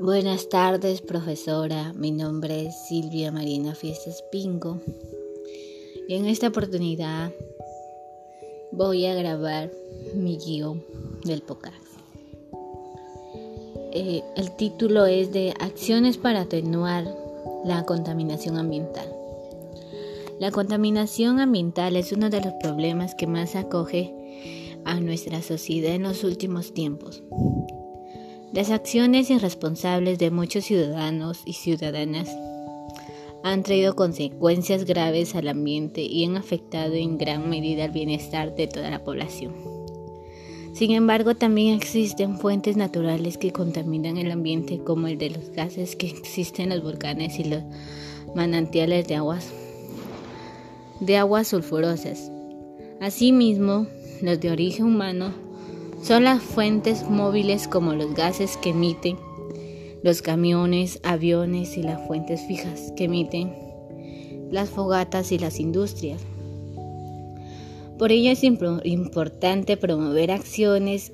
Buenas tardes, profesora. Mi nombre es Silvia Marina Fiestas Pingo. Y en esta oportunidad voy a grabar mi guion del podcast. Eh, el título es de Acciones para atenuar la contaminación ambiental. La contaminación ambiental es uno de los problemas que más acoge a nuestra sociedad en los últimos tiempos. Las acciones irresponsables de muchos ciudadanos y ciudadanas han traído consecuencias graves al ambiente y han afectado en gran medida el bienestar de toda la población. Sin embargo, también existen fuentes naturales que contaminan el ambiente como el de los gases que existen en los volcanes y los manantiales de aguas de aguas sulfurosas. Asimismo, los de origen humano son las fuentes móviles como los gases que emiten los camiones, aviones y las fuentes fijas que emiten las fogatas y las industrias. Por ello es importante promover acciones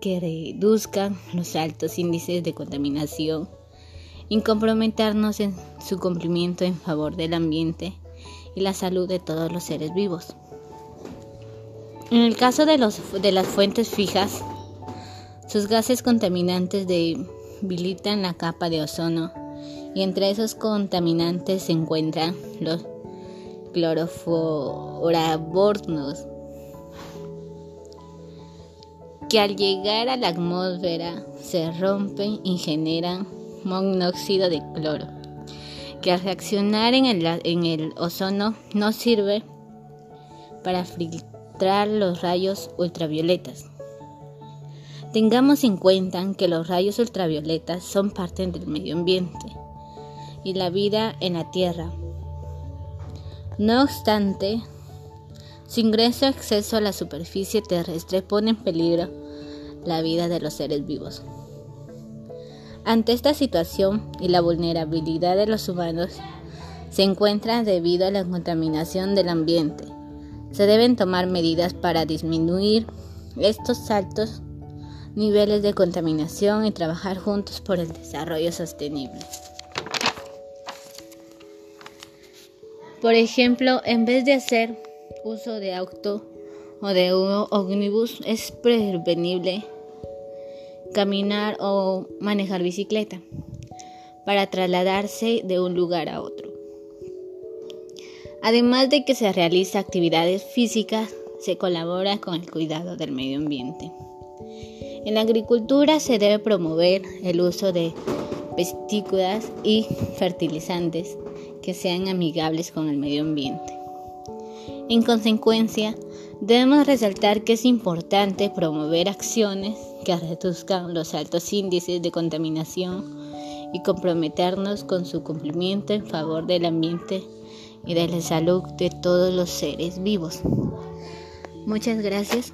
que reduzcan los altos índices de contaminación y comprometernos en su cumplimiento en favor del ambiente y la salud de todos los seres vivos. En el caso de, los, de las fuentes fijas, sus gases contaminantes debilitan la capa de ozono y entre esos contaminantes se encuentran los cloroforabornos que al llegar a la atmósfera se rompen y generan monóxido de cloro, que al reaccionar en el, en el ozono no sirve para los rayos ultravioletas. Tengamos en cuenta que los rayos ultravioletas son parte del medio ambiente y la vida en la Tierra. No obstante, su ingreso o acceso a la superficie terrestre pone en peligro la vida de los seres vivos. Ante esta situación y la vulnerabilidad de los humanos, se encuentra debido a la contaminación del ambiente se deben tomar medidas para disminuir estos altos niveles de contaminación y trabajar juntos por el desarrollo sostenible. Por ejemplo, en vez de hacer uso de auto o de ómnibus, es prevenible caminar o manejar bicicleta para trasladarse de un lugar a otro. Además de que se realiza actividades físicas, se colabora con el cuidado del medio ambiente. En la agricultura se debe promover el uso de pesticidas y fertilizantes que sean amigables con el medio ambiente. En consecuencia, debemos resaltar que es importante promover acciones que reduzcan los altos índices de contaminación y comprometernos con su cumplimiento en favor del ambiente y de la salud de todos los seres vivos. Muchas gracias.